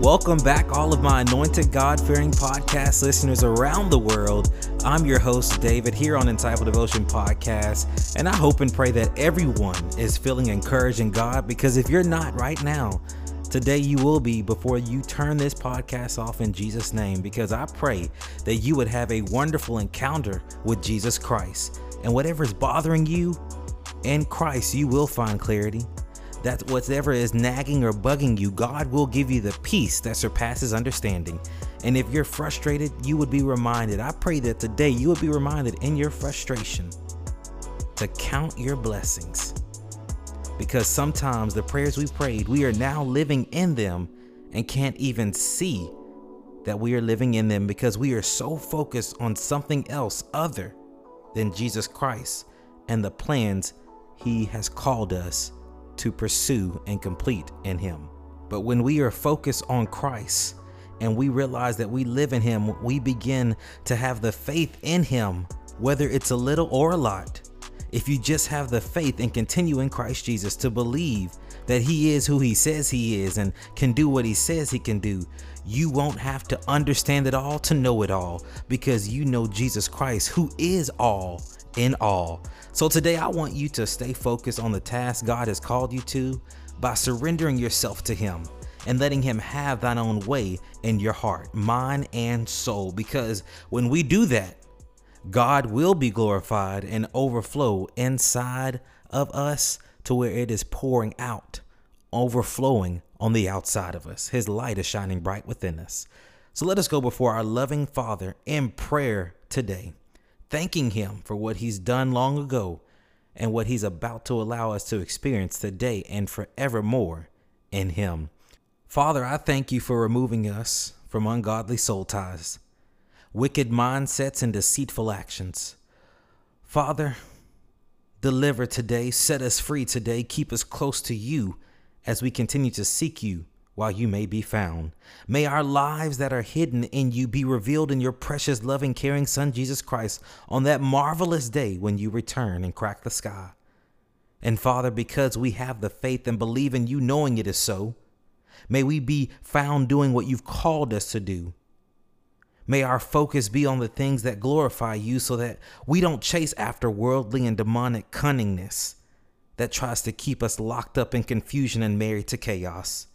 Welcome back, all of my anointed God fearing podcast listeners around the world. I'm your host, David, here on Entitled Devotion Podcast, and I hope and pray that everyone is feeling encouraged in God because if you're not right now, Today you will be before you turn this podcast off in Jesus' name because I pray that you would have a wonderful encounter with Jesus Christ. And whatever is bothering you, in Christ you will find clarity. That whatever is nagging or bugging you, God will give you the peace that surpasses understanding. And if you're frustrated, you would be reminded. I pray that today you would be reminded in your frustration to count your blessings because sometimes the prayers we prayed, we are now living in them and can't even see that we are living in them because we are so focused on something else other than Jesus Christ and the plans He has called us to pursue and complete in Him. But when we are focused on Christ and we realize that we live in Him, we begin to have the faith in Him, whether it's a little or a lot if you just have the faith and continue in Christ Jesus to believe that He is who He says He is and can do what He says He can do, you won't have to understand it all to know it all because you know Jesus Christ, who is all in all. So today, I want you to stay focused on the task God has called you to by surrendering yourself to Him and letting Him have thine own way in your heart, mind, and soul. Because when we do that, God will be glorified and overflow inside of us to where it is pouring out, overflowing on the outside of us. His light is shining bright within us. So let us go before our loving Father in prayer today, thanking Him for what He's done long ago and what He's about to allow us to experience today and forevermore in Him. Father, I thank you for removing us from ungodly soul ties wicked mindsets, and deceitful actions. Father, deliver today, set us free today, keep us close to you as we continue to seek you while you may be found. May our lives that are hidden in you be revealed in your precious, loving, caring Son, Jesus Christ, on that marvelous day when you return and crack the sky. And Father, because we have the faith and believe in you, knowing it is so, may we be found doing what you've called us to do May our focus be on the things that glorify you so that we don't chase after worldly and demonic cunningness that tries to keep us locked up in confusion and married to chaos.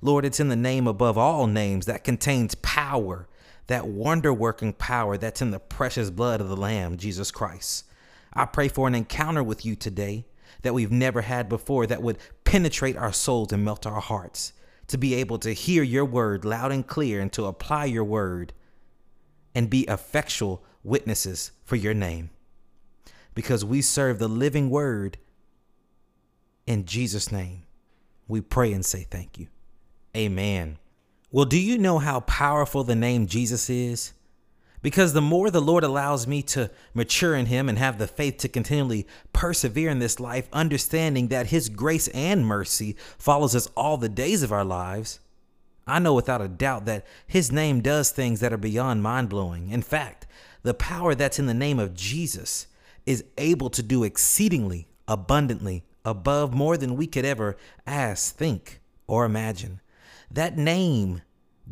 Lord, it's in the name above all names that contains power, that wonder working power that's in the precious blood of the Lamb, Jesus Christ. I pray for an encounter with you today that we've never had before that would penetrate our souls and melt our hearts, to be able to hear your word loud and clear and to apply your word and be effectual witnesses for your name. Because we serve the living word in Jesus' name. We pray and say thank you. Amen. Well, do you know how powerful the name Jesus is? Because the more the Lord allows me to mature in Him and have the faith to continually persevere in this life, understanding that His grace and mercy follows us all the days of our lives, I know without a doubt that his name does things that are beyond mind blowing. In fact, the power that's in the name of Jesus is able to do exceedingly abundantly above more than we could ever ask, think, or imagine. That name,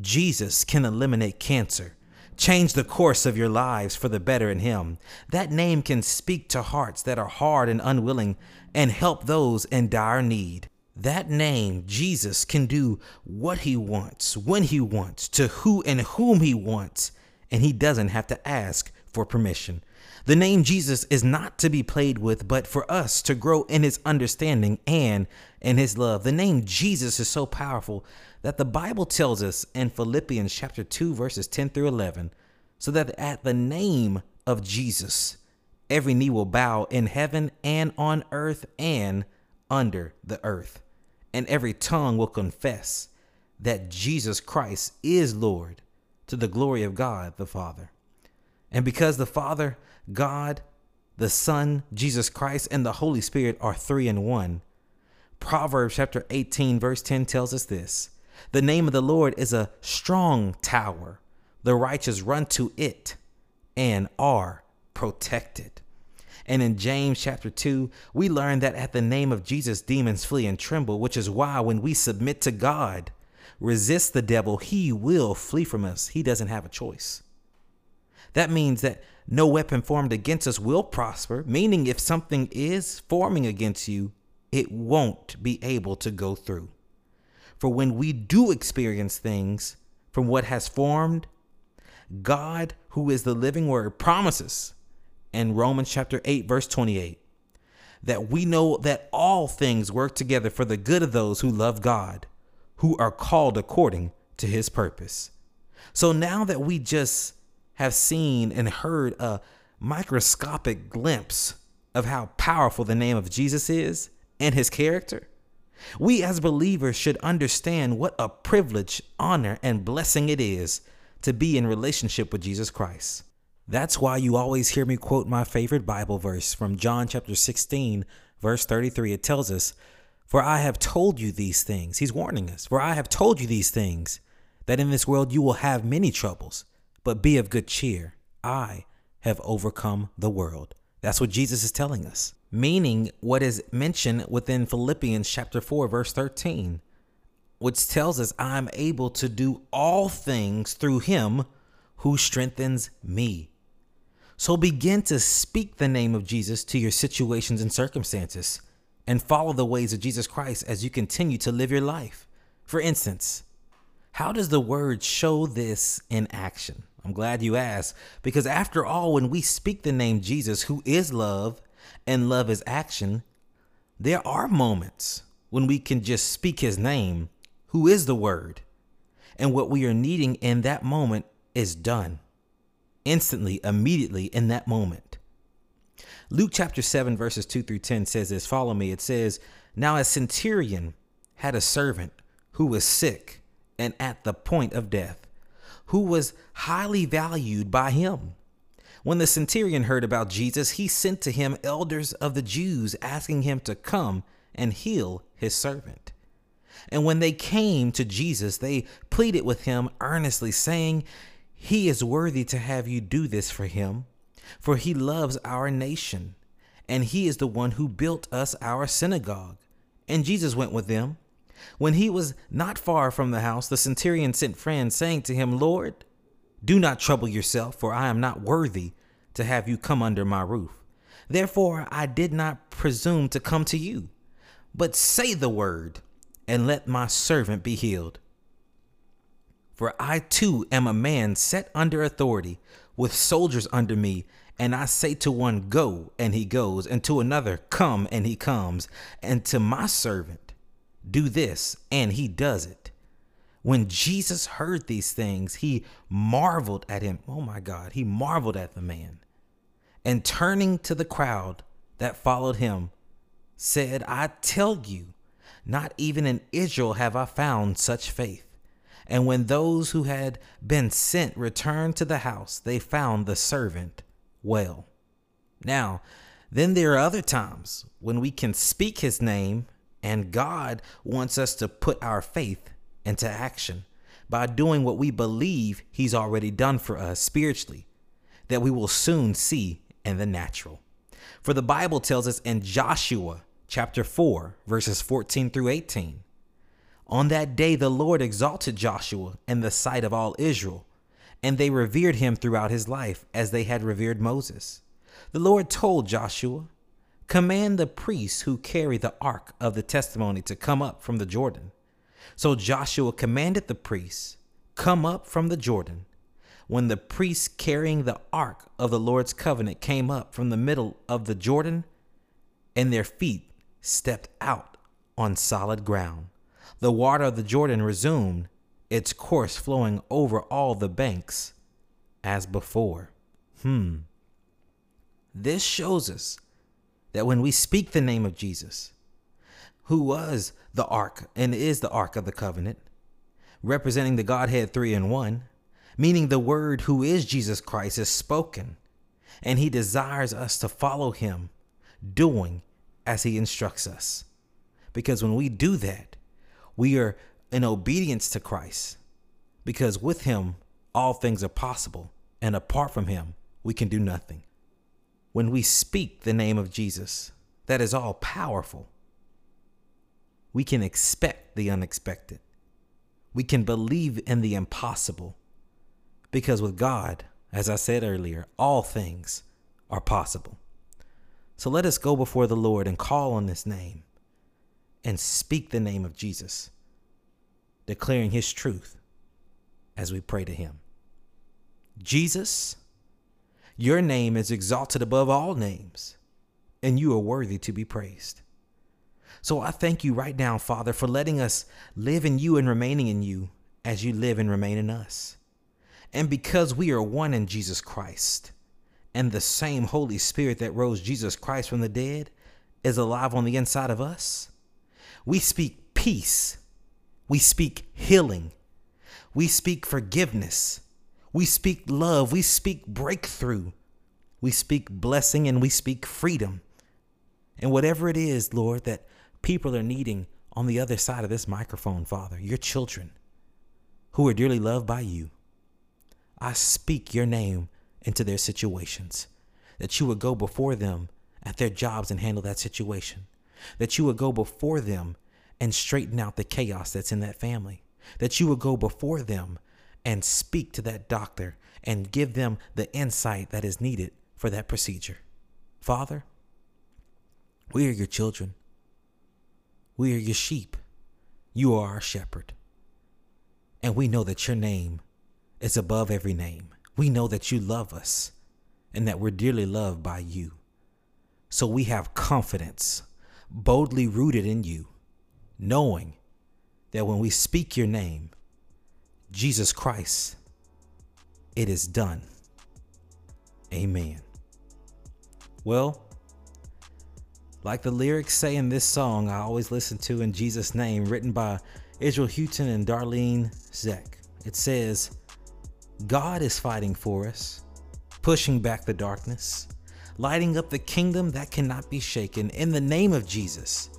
Jesus, can eliminate cancer, change the course of your lives for the better in Him. That name can speak to hearts that are hard and unwilling and help those in dire need. That name, Jesus, can do what he wants, when he wants, to who and whom he wants, and he doesn't have to ask for permission. The name Jesus is not to be played with, but for us to grow in his understanding and in his love. The name Jesus is so powerful that the Bible tells us in Philippians chapter 2 verses 10 through 11, so that at the name of Jesus, every knee will bow in heaven and on earth and under the earth and every tongue will confess that Jesus Christ is Lord to the glory of God the Father. And because the Father, God, the Son, Jesus Christ, and the Holy Spirit are three in one, Proverbs chapter 18, verse 10 tells us this The name of the Lord is a strong tower, the righteous run to it and are protected. And in James chapter 2, we learn that at the name of Jesus, demons flee and tremble, which is why when we submit to God, resist the devil, he will flee from us. He doesn't have a choice. That means that no weapon formed against us will prosper, meaning if something is forming against you, it won't be able to go through. For when we do experience things from what has formed, God, who is the living word, promises in Romans chapter 8, verse 28, that we know that all things work together for the good of those who love God, who are called according to his purpose. So now that we just have seen and heard a microscopic glimpse of how powerful the name of Jesus is and his character, we as believers should understand what a privilege, honor, and blessing it is to be in relationship with Jesus Christ. That's why you always hear me quote my favorite Bible verse from John chapter 16, verse 33. It tells us, For I have told you these things. He's warning us. For I have told you these things, that in this world you will have many troubles, but be of good cheer. I have overcome the world. That's what Jesus is telling us, meaning what is mentioned within Philippians chapter 4, verse 13, which tells us, I'm able to do all things through him who strengthens me. So begin to speak the name of Jesus to your situations and circumstances and follow the ways of Jesus Christ as you continue to live your life. For instance, how does the word show this in action? I'm glad you asked because after all, when we speak the name Jesus, who is love and love is action, there are moments when we can just speak his name, who is the word, and what we are needing in that moment is done instantly, immediately in that moment. Luke chapter 7, verses 2 through 10 says this Follow me. It says, Now a centurion had a servant who was sick and at the point of death, who was highly valued by him. When the centurion heard about Jesus, he sent to him elders of the Jews, asking him to come and heal his servant. And when they came to Jesus, they pleaded with him earnestly, saying, he is worthy to have you do this for him, for he loves our nation, and he is the one who built us our synagogue. And Jesus went with them. When he was not far from the house, the centurion sent friends, saying to him, Lord, do not trouble yourself, for I am not worthy to have you come under my roof. Therefore, I did not presume to come to you. But say the word, and let my servant be healed. For I too am a man set under authority, with soldiers under me. And I say to one, Go, and he goes, and to another, Come, and he comes, and to my servant, Do this, and he does it. When Jesus heard these things, he marveled at him. Oh my God, he marveled at the man. And turning to the crowd that followed him, said, I tell you, not even in Israel have I found such faith. And when those who had been sent returned to the house, they found the servant well. Now, then there are other times when we can speak his name, and God wants us to put our faith into action by doing what we believe he's already done for us spiritually, that we will soon see in the natural. For the Bible tells us in Joshua chapter 4, verses 14 through 18 on that day, the Lord exalted Joshua in the sight of all Israel, and they revered him throughout his life as they had revered Moses. The Lord told Joshua, Command the priests who carry the ark of the testimony to come up from the Jordan. So Joshua commanded the priests, Come up from the Jordan. When the priests carrying the ark of the Lord's covenant came up from the middle of the Jordan, and their feet stepped out on solid ground the water of the Jordan resumed its course, flowing over all the banks as before. Hmm. This shows us that when we speak the name of Jesus, who was the ark and is the ark of the covenant, representing the Godhead three in one, meaning the word who is Jesus Christ is spoken, and he desires us to follow him, doing as he instructs us. Because when we do that, we are in obedience to Christ because with him, all things are possible. And apart from him, we can do nothing. When we speak the name of Jesus, that is all powerful. We can expect the unexpected. We can believe in the impossible because with God, as I said earlier, all things are possible. So let us go before the Lord and call on this name and speak the name of Jesus, declaring his truth as we pray to him. Jesus, your name is exalted above all names, and you are worthy to be praised. So I thank you right now, Father, for letting us live in you and remaining in you as you live and remain in us. And because we are one in Jesus Christ, and the same Holy Spirit that rose Jesus Christ from the dead is alive on the inside of us, we speak peace. We speak healing. We speak forgiveness. We speak love. We speak breakthrough. We speak blessing and we speak freedom. And whatever it is, Lord, that people are needing on the other side of this microphone, Father, your children who are dearly loved by you, I speak your name into their situations, that you would go before them at their jobs and handle that situation, that you would go before them and straighten out the chaos that's in that family, that you would go before them and speak to that doctor and give them the insight that is needed for that procedure. Father, we are your children. We are your sheep. You are our shepherd. And we know that your name is above every name. We know that you love us and that we're dearly loved by you. So we have confidence, boldly rooted in you, knowing that when we speak your name, Jesus Christ, it is done. Amen. Well, like the lyrics say in this song I always listen to in Jesus' name, written by Israel Houghton and Darlene Zschech, it says, God is fighting for us, pushing back the darkness, lighting up the kingdom that cannot be shaken in the name of Jesus.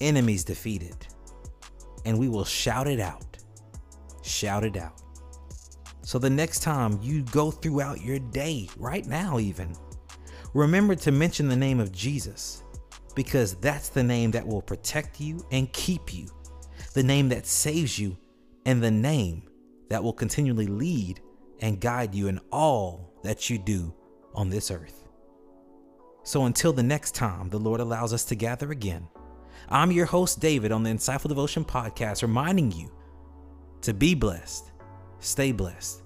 Enemies defeated, and we will shout it out shout it out. So the next time you go throughout your day, right now even, remember to mention the name of Jesus because that's the name that will protect you and keep you, the name that saves you, and the name that will continually lead and guide you in all that you do on this earth. So until the next time the Lord allows us to gather again, I'm your host, David, on the Insightful Devotion Podcast, reminding you to be blessed, stay blessed,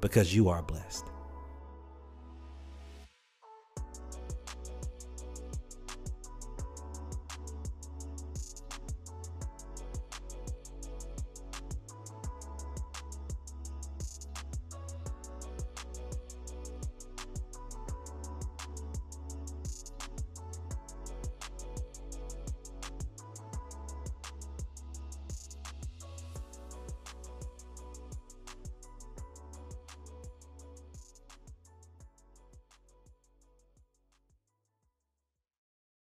because you are blessed.